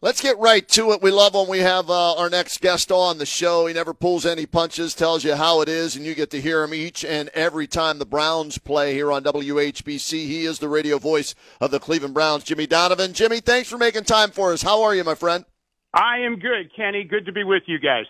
Let's get right to it. We love when we have uh, our next guest on the show. He never pulls any punches, tells you how it is, and you get to hear him each and every time the Browns play here on WHBC. He is the radio voice of the Cleveland Browns, Jimmy Donovan. Jimmy, thanks for making time for us. How are you, my friend? I am good, Kenny. Good to be with you guys.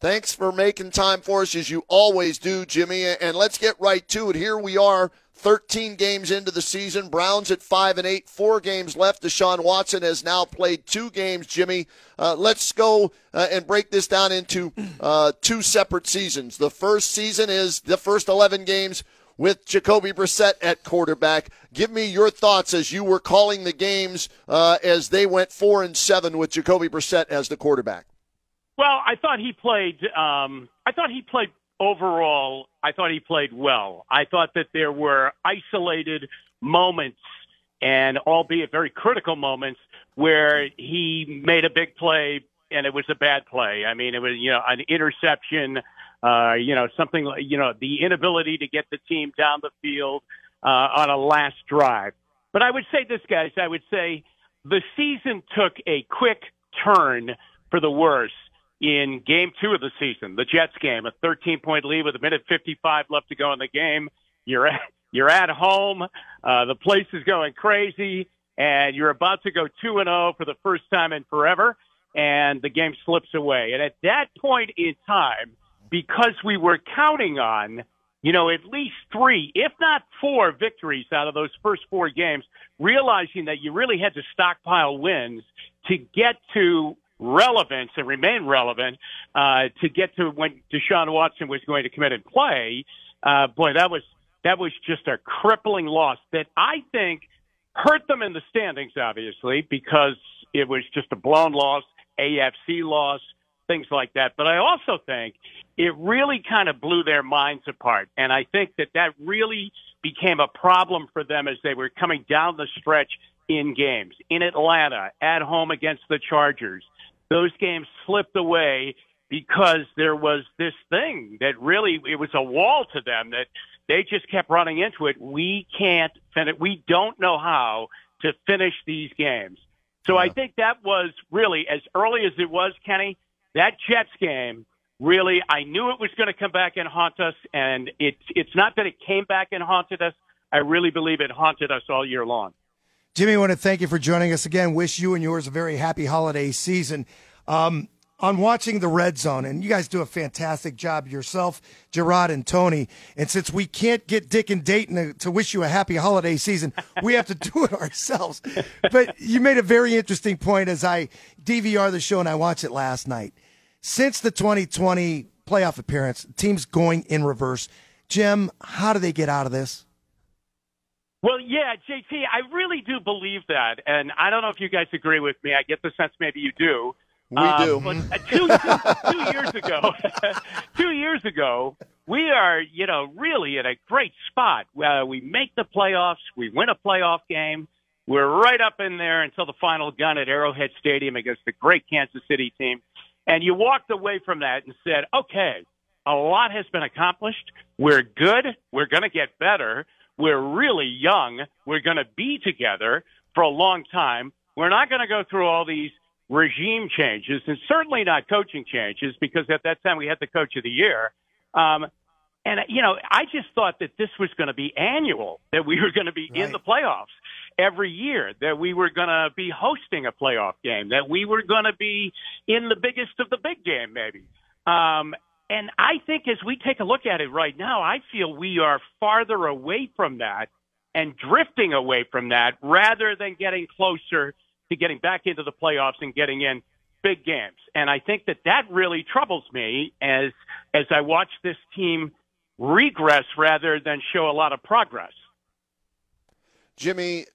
Thanks for making time for us as you always do, Jimmy. And let's get right to it. Here we are 13 games into the season. Browns at 5 and 8, four games left. Deshaun Watson has now played two games, Jimmy. Uh, let's go uh, and break this down into uh, two separate seasons. The first season is the first 11 games with Jacoby Brissett at quarterback. Give me your thoughts as you were calling the games uh, as they went 4 and 7 with Jacoby Brissett as the quarterback. Well, I thought he played. Um, I thought he played overall, I thought he played well. I thought that there were isolated moments and albeit very critical moments where he made a big play and it was a bad play. I mean, it was, you know, an interception, uh, you know, something like, you know, the inability to get the team down the field, uh, on a last drive. But I would say this, guys, I would say the season took a quick turn for the worse in game two of the season, the Jets game, a 13 point lead with a minute 55 left to go in the game. You're at, you're at home. Uh, the place is going crazy and you're about to go 2 and 0 for the first time in forever. And the game slips away. And at that point in time, because we were counting on, you know, at least three, if not four victories out of those first four games, realizing that you really had to stockpile wins to get to relevance and remain relevant uh, to get to when Deshaun Watson was going to commit and play. Uh, boy, that was that was just a crippling loss that I think hurt them in the standings, obviously, because it was just a blown loss, AFC loss, things like that. But I also think it really kind of blew their minds apart, and I think that that really became a problem for them as they were coming down the stretch in games in Atlanta, at home against the Chargers, those games slipped away because there was this thing that really it was a wall to them that they just kept running into it. We can't finish. We don't know how to finish these games. So yeah. I think that was really as early as it was, Kenny. That Jets game really, I knew it was going to come back and haunt us, and it's it's not that it came back and haunted us. I really believe it haunted us all year long. Jimmy, I want to thank you for joining us again. Wish you and yours a very happy holiday season. Um, on watching the red zone, and you guys do a fantastic job yourself, Gerard and Tony. And since we can't get Dick and Dayton to, to, wish you a happy holiday season, we have to do it ourselves. But you made a very interesting point as I DVR the show and I watched it last night. Since the 2020 playoff appearance, teams going in reverse. Jim, how do they get out of this? Well, yeah, JT, I really do believe that. And I don't know if you guys agree with me. I get the sense maybe you do. We um, do. But uh, two, two, two years ago, two years ago, we are, you know, really in a great spot. Uh, we make the playoffs. We win a playoff game. We're right up in there until the final gun at Arrowhead Stadium against the great Kansas City team. And you walked away from that and said, okay, a lot has been accomplished. We're good. We're going to get better. We're really young. We're going to be together for a long time. We're not going to go through all these regime changes and certainly not coaching changes because at that time we had the coach of the year. Um, and, you know, I just thought that this was going to be annual, that we were going to be right. in the playoffs every year, that we were going to be hosting a playoff game, that we were going to be in the biggest of the big game, maybe. Um, and I think as we take a look at it right now, I feel we are farther away from that and drifting away from that rather than getting closer to getting back into the playoffs and getting in big games. And I think that that really troubles me as as I watch this team regress rather than show a lot of progress. Jimmy,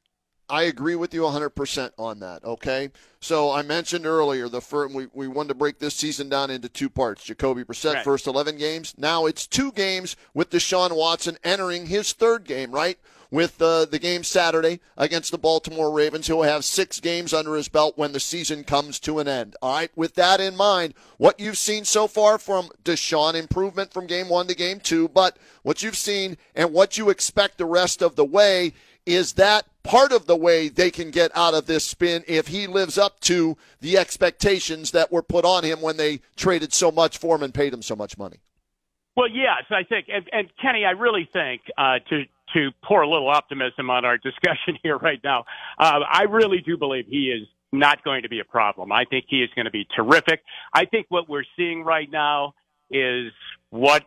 I agree with you 100% on that, okay? So I mentioned earlier the first, we, we wanted to break this season down into two parts. Jacoby Brissett, Right. first 11 games. Now it's two games with Deshaun Watson entering his third game, right? With uh, the game Saturday against the Baltimore Ravens. He'll have six games under his belt when the season comes to an end. All right, with that in mind, what you've seen so far from Deshaun, improvement from game one to game two, but what you've seen and what you expect the rest of the way is that part of the way they can get out of this spin if he lives up to the expectations that were put on him when they traded so much for him and paid him so much money. Well, yes, I think, and, and Kenny, I really think uh, to to pour a little optimism on our discussion here right now. Uh, I really do believe he is not going to be a problem. I think he is going to be terrific. I think what we're seeing right now is what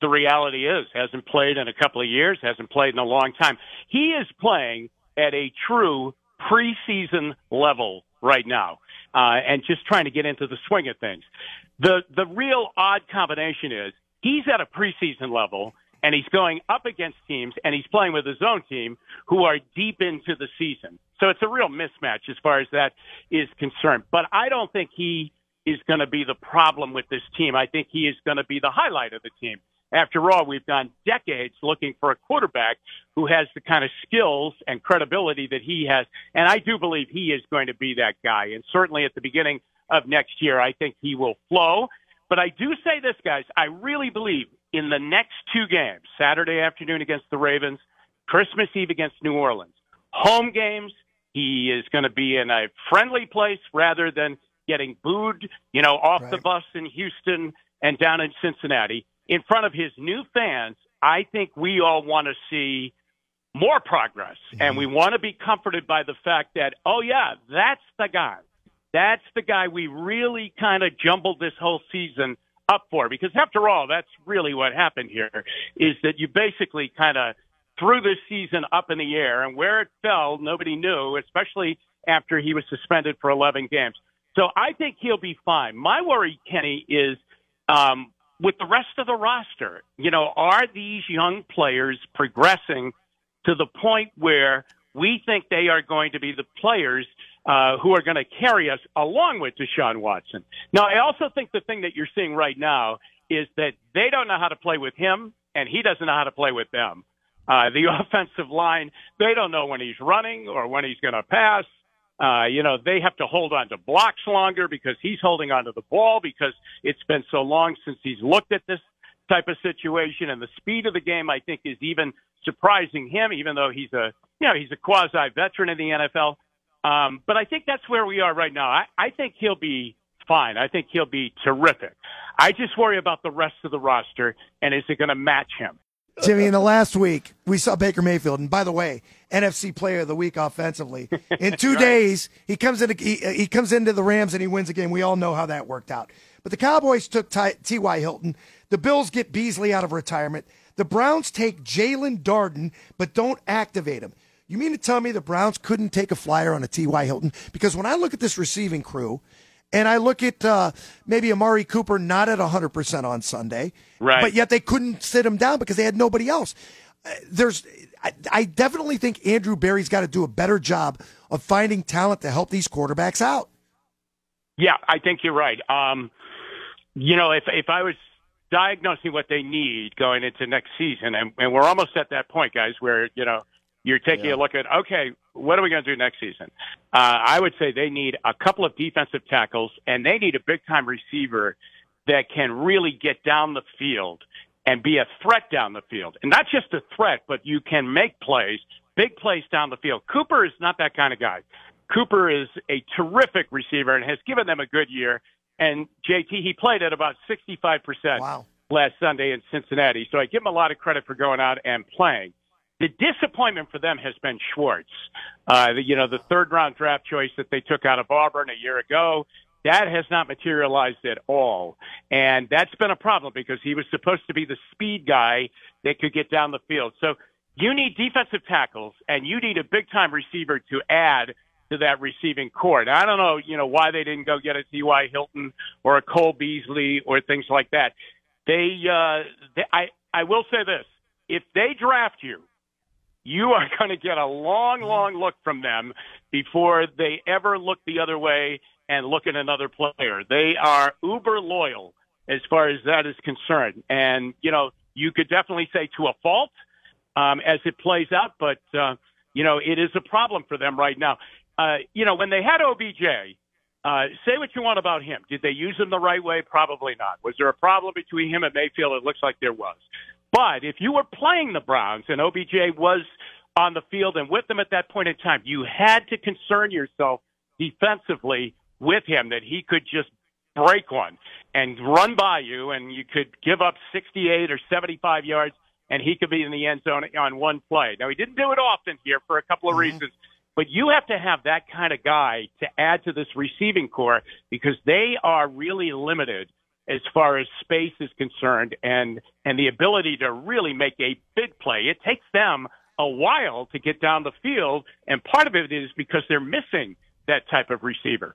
the reality is. Hasn't played in a couple of years. Hasn't played in a long time. He is playing at a true preseason level right now, uh, and just trying to get into the swing of things. The the real odd combination is he's at a preseason level and he's going up against teams and he's playing with his own team who are deep into the season. So it's a real mismatch as far as that is concerned. But I don't think he is going to be the problem with this team. I think he is going to be the highlight of the team. After all, we've gone decades looking for a quarterback who has the kind of skills and credibility that he has. And I do believe he is going to be that guy. And certainly at the beginning of next year, I think he will flow. But I do say this, guys, I really believe in the next two games, Saturday afternoon against the Ravens, Christmas Eve against New Orleans, home games, he is going to be in a friendly place rather than getting booed, you know, off the bus in Houston and down in Cincinnati. In front of his new fans. I think we all want to see more progress. And mm-hmm. we want to be comforted by the fact that, oh yeah, that's the guy. That's the guy we really kind of jumbled this whole season up for because after all, that's really what happened here is that you basically kind of threw this season up in the air and where it fell, nobody knew, especially after he was suspended for 11 games. So I think he'll be fine. My worry, Kenny, is um, with the rest of the roster. You know, are these young players progressing to the point where we think they are going to be the players uh, who are going to carry us along with Deshaun Watson? Now, I also think the thing that you're seeing right now is that they don't know how to play with him, and he doesn't know how to play with them. Uh, the offensive line, they don't know when he's running or when he's going to pass. Uh, you know, they have to hold on to blocks longer because he's holding onto the ball because it's been so long since he's looked at this type of situation. And the speed of the game, I think, is even surprising him, even though he's a, you know, he's a quasi veteran in the NFL. Um, but I think that's where we are right now. I, I think he'll be fine. I think he'll be terrific. I just worry about the rest of the roster and is it going to match him? Jimmy, in the last week, we saw Baker Mayfield, and by the way, NFC Player of the Week offensively. In two days, he comes into he, he comes into the Rams and he wins a game. We all know how that worked out. But the Cowboys took Ty- T.Y. Hilton. The Bills get Beasley out of retirement. The Browns take Jaelon Darden, but don't activate him. You mean to tell me the Browns couldn't take a flyer on a T.Y. Hilton? Because when I look at this receiving crew, and I look at uh, maybe Amari Cooper not at 100% on Sunday, Right. but yet they couldn't sit him down because they had nobody else. Uh, There's, I, I definitely think Andrew Berry's got to do a better job of finding talent to help these quarterbacks out. Yeah, I think you're right. Um, you know, if if I was diagnosing what they need going into next season, and, and we're almost at that point, guys, where you know you're taking Yeah. a look at okay, what are we going to do next season? Uh, I would say they need a couple of defensive tackles, and they need a big time receiver that can really get down the field and be a threat down the field, and not just a threat, but you can make plays, big plays down the field. Cooper is not that kind of guy. Cooper is a terrific receiver and has given them a good year. And JT, he played at about 65% Wow. last Sunday in Cincinnati. So I give him a lot of credit for going out and playing. The disappointment for them has been Schwartz. Uh, you know, the third round draft choice that they took out of Auburn a year ago, that has not materialized at all. And that's been a problem because he was supposed to be the speed guy that could get down the field. So you need defensive tackles and you need a big time receiver to add to that receiving corps. I don't know, you know, why they didn't go get a T.Y. Hilton or a Cole Beasley or things like that. They, uh, they, I, I will say this: if they draft you you are going to get a long, long look from them before they ever look the other way and look at another player. They are uber loyal as far as that is concerned. And, you know, you could definitely say to a fault um, as it plays out, but, uh, you know, it is a problem for them right now. Uh, you know, when they had OBJ, uh, say what you want about him. Did they use him the right way? Probably not. Was there a problem between him and Mayfield? It looks like there was. But if you were playing the Browns and OBJ was on the field and with them at that point in time, you had to concern yourself defensively with him that he could just break one and run by you and you could give up 68 or 75 yards and he could be in the end zone on one play. Now he didn't do it often here for a couple of mm-hmm. reasons, but you have to have that kind of guy to add to this receiving corps because they are really limited as far as space is concerned and and the ability to really make a big play. It takes them a while to get down the field, and part of it is because they're missing that type of receiver.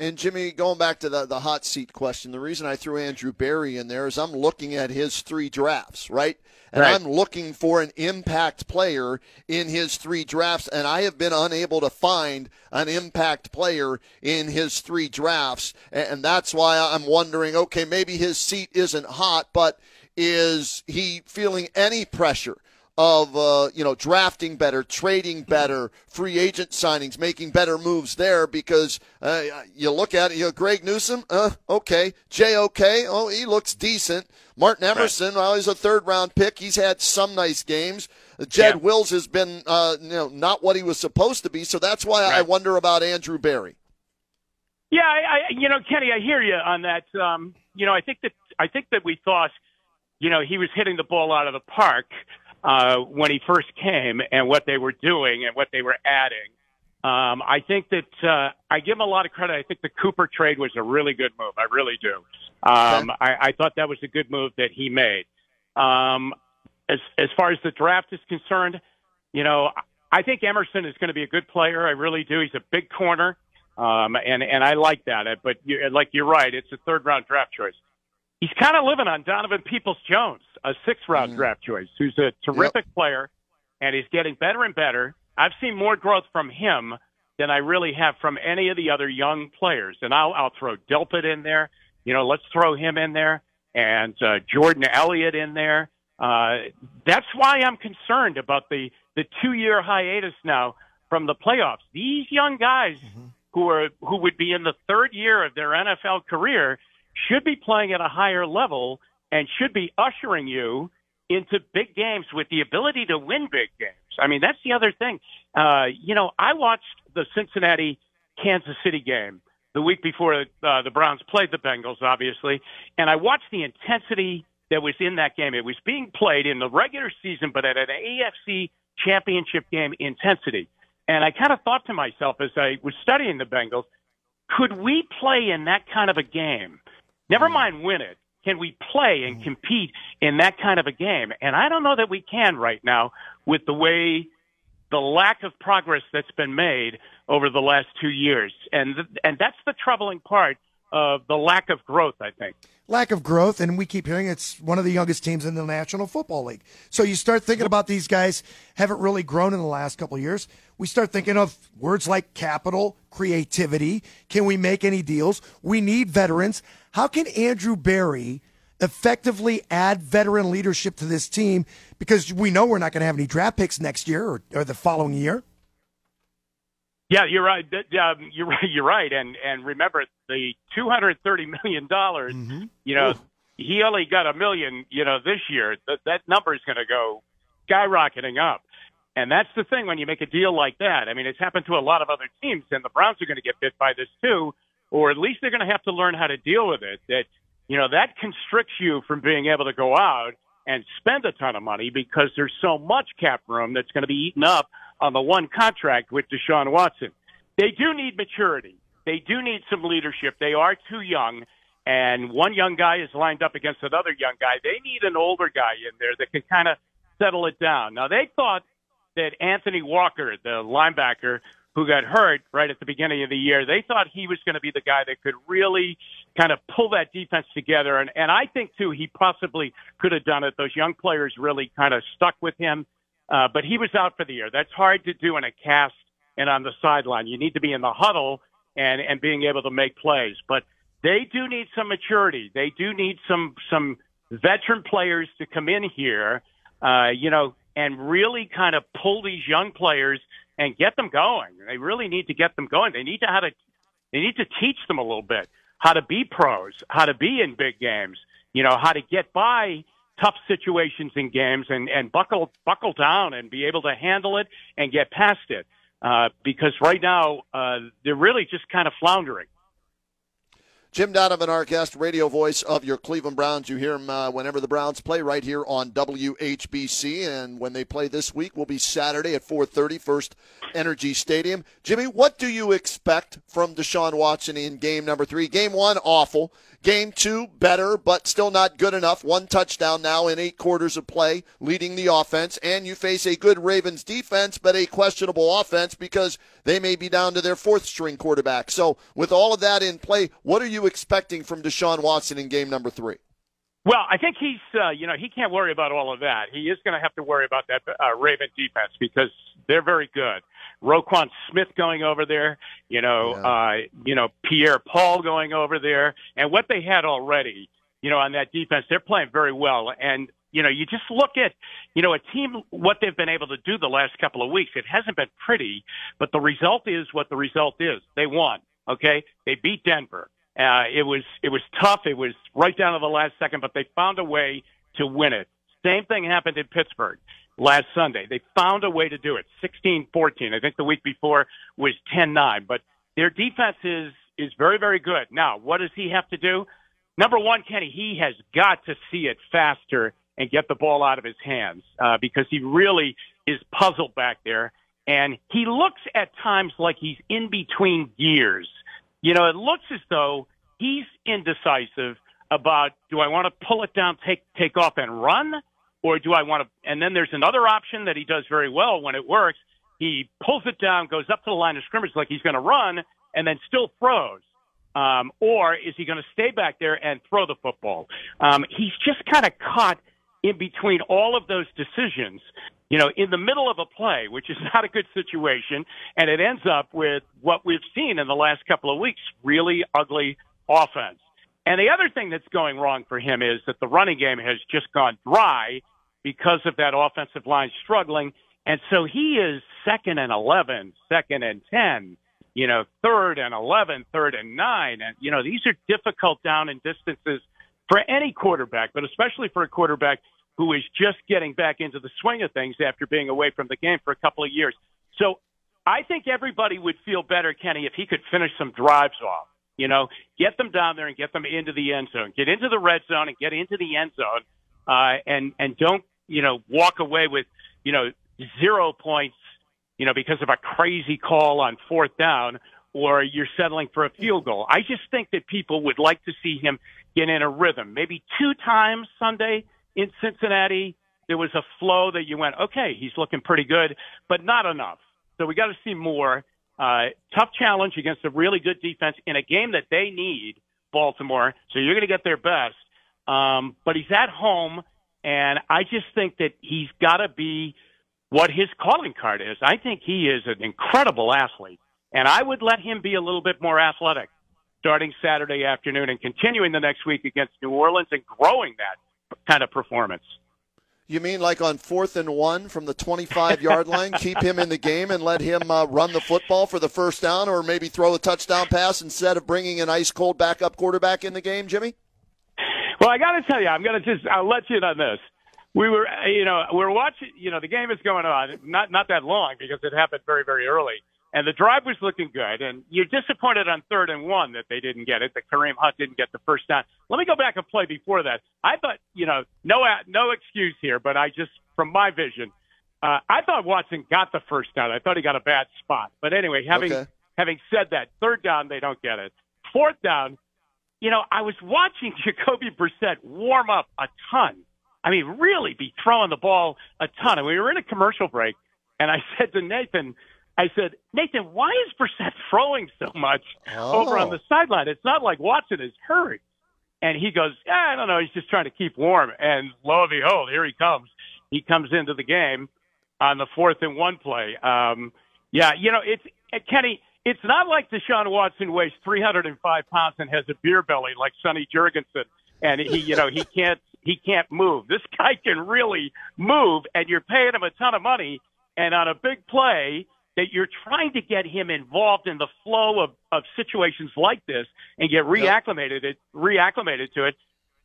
And Jimmy, going back to the, the hot seat question, the reason I threw Andrew Berry in there is I'm looking at his three drafts, right? And right. I'm looking for an impact player in his three drafts, and I have been unable to find an impact player in his three drafts. And that's why I'm wondering okay, maybe his seat isn't hot, but is he feeling any pressure? Of uh, you know drafting better, trading better, free agent signings, making better moves there because uh, you look at it, you know, Greg Newsome, uh, okay, J.O.K., oh, he looks decent. Martin Emerson, right. well, he's a third round pick. He's had some nice games. Jed yeah. Wills has been, uh, you know, not what he was supposed to be. So that's why right. I wonder about Andrew Berry. Yeah, I, I, you know, Kenny, I hear you on that. Um, you know, I think that I think that we thought, you know, he was hitting the ball out of the park uh, when he first came and what they were doing and what they were adding. Um, I think that uh, I give him a lot of credit. I think the Cooper trade was a really good move. I really do. Um, I, I thought that was a good move that he made. Um, as as far as the draft is concerned, you know, I think Emerson is going to be a good player. I really do. He's a big corner, um, and and I like that. But you, like you're right, it's a third round draft choice he's kind of living on Donovan Peoples Jones, a six round mm. draft choice, who's a terrific yep. player, and he's getting better and better. I've seen more growth from him than I really have from any of the other young players. And I'll, I'll throw Delpit in there. You know, let's throw him in there and uh, Jordan Elliott in there. Uh, that's why I'm concerned about the, the two year hiatus now from the playoffs. These young guys mm-hmm. who are, who would be in the third year of their NFL career should be playing at a higher level and should be ushering you into big games with the ability to win big games. I mean, that's the other thing. Uh, you know, I watched the Cincinnati Kansas City game the week before uh, the Browns played the Bengals, obviously, and I watched the intensity that was in that game. It was being played in the regular season, but at an AFC championship game intensity. And I kind of thought to myself as I was studying the Bengals, could we play in that kind of a game Never mm. mind win it. Can we play and mm. compete in that kind of a game? And I don't know that we can right now with the way the lack of progress that's been made over the last two years. And, th- and that's the troubling part of the lack of growth, I think. Lack of growth, and we keep hearing it's one of the youngest teams in the National Football League. So you start thinking about these guys haven't really grown in the last couple of years. We start thinking of words like capital, creativity. Can we make any deals? We need veterans. How can Andrew Berry effectively add veteran leadership to this team? Because we know we're not going to have any draft picks next year or, or the following year. Yeah, you're right. Um, you're right. You're right. And and remember the two hundred thirty million dollars. Mm-hmm. You know, Ooh. he only got a million. You know, this year that that number is going to go skyrocketing up. And that's the thing when you make a deal like that. I mean, it's happened to a lot of other teams, and the Browns are going to get bit by this too or at least they're going to have to learn how to deal with it. That you know that constricts you from being able to go out and spend a ton of money because there's so much cap room that's going to be eaten up on the one contract with Deshaun Watson. They do need maturity. They do need some leadership. They are too young, and one young guy is lined up against another young guy. They need an older guy in there that can kind of settle it down. Now they thought that Anthony Walker, the linebacker, who got hurt right at the beginning of the year. They thought he was going to be the guy that could really kind of pull that defense together. And, and I think, too, he possibly could have done it. Those young players really kind of stuck with him. uh, but he was out for the year. That's hard to do in a cast and on the sideline. You need to be in the huddle and and being able to make plays. But they do need some maturity. They do need some some veteran players to come in here, uh, you know, and really kind of pull these young players and get them going. They really need to get them going. They need to how to they need to teach them a little bit how to be pros, how to be in big games, you know, how to get by tough situations in games and, and buckle buckle down and be able to handle it and get past it. Uh, because right now uh, they're really just kind of floundering. Jim Donovan, our guest, radio voice of your Cleveland Browns. You hear him uh, whenever the Browns play right here on WHBC, and when they play this week will be Saturday at 4:30, First Energy Stadium. Jimmy, what do you expect from Deshaun Watson in game number three? Game one, awful. Game two, better, but still not good enough. One touchdown now in eight quarters of play, leading the offense. And you face a good Ravens defense, but a questionable offense because they may be down to their fourth string quarterback. So, with all of that in play, what are you expecting from Deshaun Watson in game number three? Well, I think he's, uh, you know, he can't worry about all of that. He is going to have to worry about that uh, Raven defense because they're very good. Roquan Smith going over there, you know, yeah. uh, you know, Pierre Paul going over there, and what they had already, you know, on that defense, they're playing very well. And you know, you just look at, you know, a team what they've been able to do the last couple of weeks. It hasn't been pretty, but the result is what the result is. They won. Okay, they beat Denver. Uh, it was it was tough. It was right down to the last second, but they found a way to win it. Same thing happened in Pittsburgh last Sunday. They found a way to do it. 16-14. I think the week before was 10-9. But their defense is is very very good. Now, what does he have to do? Number one, Kenny, he has got to see it faster and get the ball out of his hands uh, because he really is puzzled back there. And he looks at times like he's in between gears. You know, it looks as though he's indecisive about do I want to pull it down, take take off and run, or do I want to? And then there's another option that he does very well when it works. He pulls it down, goes up to the line of scrimmage like he's going to run, and then still throws. Um, or is he going to stay back there and throw the football? Um, he's just kind of caught in between all of those decisions, you know, in the middle of a play, which is not a good situation, and it ends up with what we've seen in the last couple of weeks, really ugly offense. And the other thing that's going wrong for him is that the running game has just gone dry because of that offensive line struggling. And so he is second and 11, second and 10, you know, third and 11, third and nine. And, you know, these are difficult down and distances for any quarterback, but especially for a quarterback who is just getting back into the swing of things after being away from the game for a couple of years. So I think everybody would feel better, Kenny, if he could finish some drives off. You know, get them down there and get them into the end zone. Get into the red zone and get into the end zone, uh, and and don't you know walk away with you know zero points, you know, because of a crazy call on fourth down, or you're settling for a field goal. I just think that people would like to see him get in a rhythm. Maybe two times Sunday in Cincinnati, there was a flow that you went, okay, he's looking pretty good, but not enough. So we got to see more. Uh, tough challenge against a really good defense in a game that they need, Baltimore. So you're going to get their best. Um, but he's at home, and I just think that he's got to be what his calling card is. I think he is an incredible athlete, and I would let him be a little bit more athletic starting Saturday afternoon and continuing the next week against New Orleans and growing that kind of performance. You mean like on fourth and one from the 25 yard line, keep him in the game and let him uh, run the football for the first down, or maybe throw a touchdown pass instead of bringing an ice cold backup quarterback in the game, Jimmy? Well, I got to tell you, I'm going to just I'll let you in on this. We were, you know, we're watching. You know, the game is going on not not that long because it happened very very early and the drive was looking good. And you're disappointed on third and one that they didn't get it, that Kareem Hunt didn't get the first down. Let me go back and play before that. I thought, you know, no no excuse here, but I just from my vision, uh, I thought Watson got the first down. I thought he got a bad spot. But anyway, having okay. having said that, third down they don't get it. Fourth down, you know, I was watching Jacoby Brissett warm up a ton. I mean, really be throwing the ball a ton. And we were in a commercial break, and I said to Nathan I said, Nathan, why is Brissett throwing so much oh. over on the sideline? It's not like Watson is hurried. And he goes, yeah, I don't know. He's just trying to keep warm. And lo and behold, here he comes. He comes into the game. on the fourth and one play. Um, yeah, you know, it's Kenny. It's not like Deshaun Watson weighs 305 pounds and has a beer belly like Sonny Jurgensen, and he, you know, he can't he can't move. This guy can really move, and you're paying him a ton of money. And on a big play, that you're trying to get him involved in the flow of, of situations like this and get reacclimated it, reacclimated to it.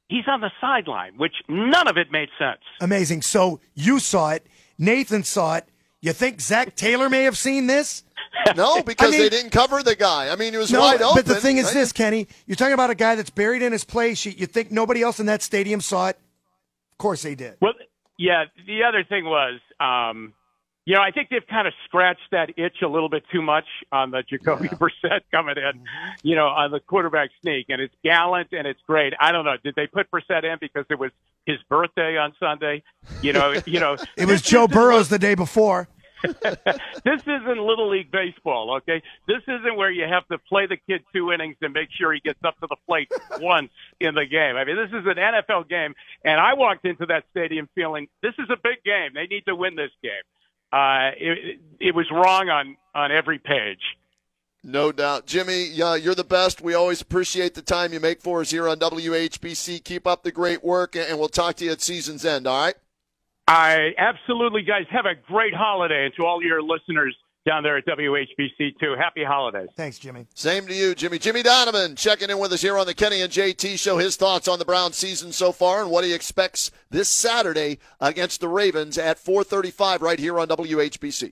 He's on the sideline, which none of it made sense. Amazing. So you saw it. Nathan saw it. You think Zac Taylor may have seen this? No, because I mean, they didn't cover the guy. I mean, it was no, wide open. But the thing is right? this, Kenny. You're talking about a guy that's buried in his play sheet. You think nobody else in that stadium saw it? Of course they did. Well, yeah. The other thing was, um, you know, I think they've kind of scratched that itch a little bit too much on the Jacoby yeah. Brissett coming in, mm-hmm. you know, on the quarterback sneak, and it's gallant and it's great. I don't know. Did they put Brissett in because it was his birthday on Sunday? You know, you know, it was Joe Burrow's the day before. this isn't little league baseball, okay? This isn't where you have to play the kid two innings and make sure he gets up to the plate once in the game. I mean, this is an NFL game, and I walked into that stadium feeling this is a big game. They need to win this game uh, it, it was wrong on, on every page. No doubt. Jimmy, uh, you're the best. We always appreciate the time you make for us here on WHBC. Keep up the great work, and we'll talk to you at season's end, all right? I absolutely, guys, have a great holiday. And to all your listeners, down there at WHBC too. Happy holidays. Thanks, Jimmy. Same to you, Jimmy. Jimmy Donovan checking in with us here on the Kenny and JT show. His thoughts on the Browns season so far and what he expects this Saturday against the Ravens at 4:35 right here on WHBC.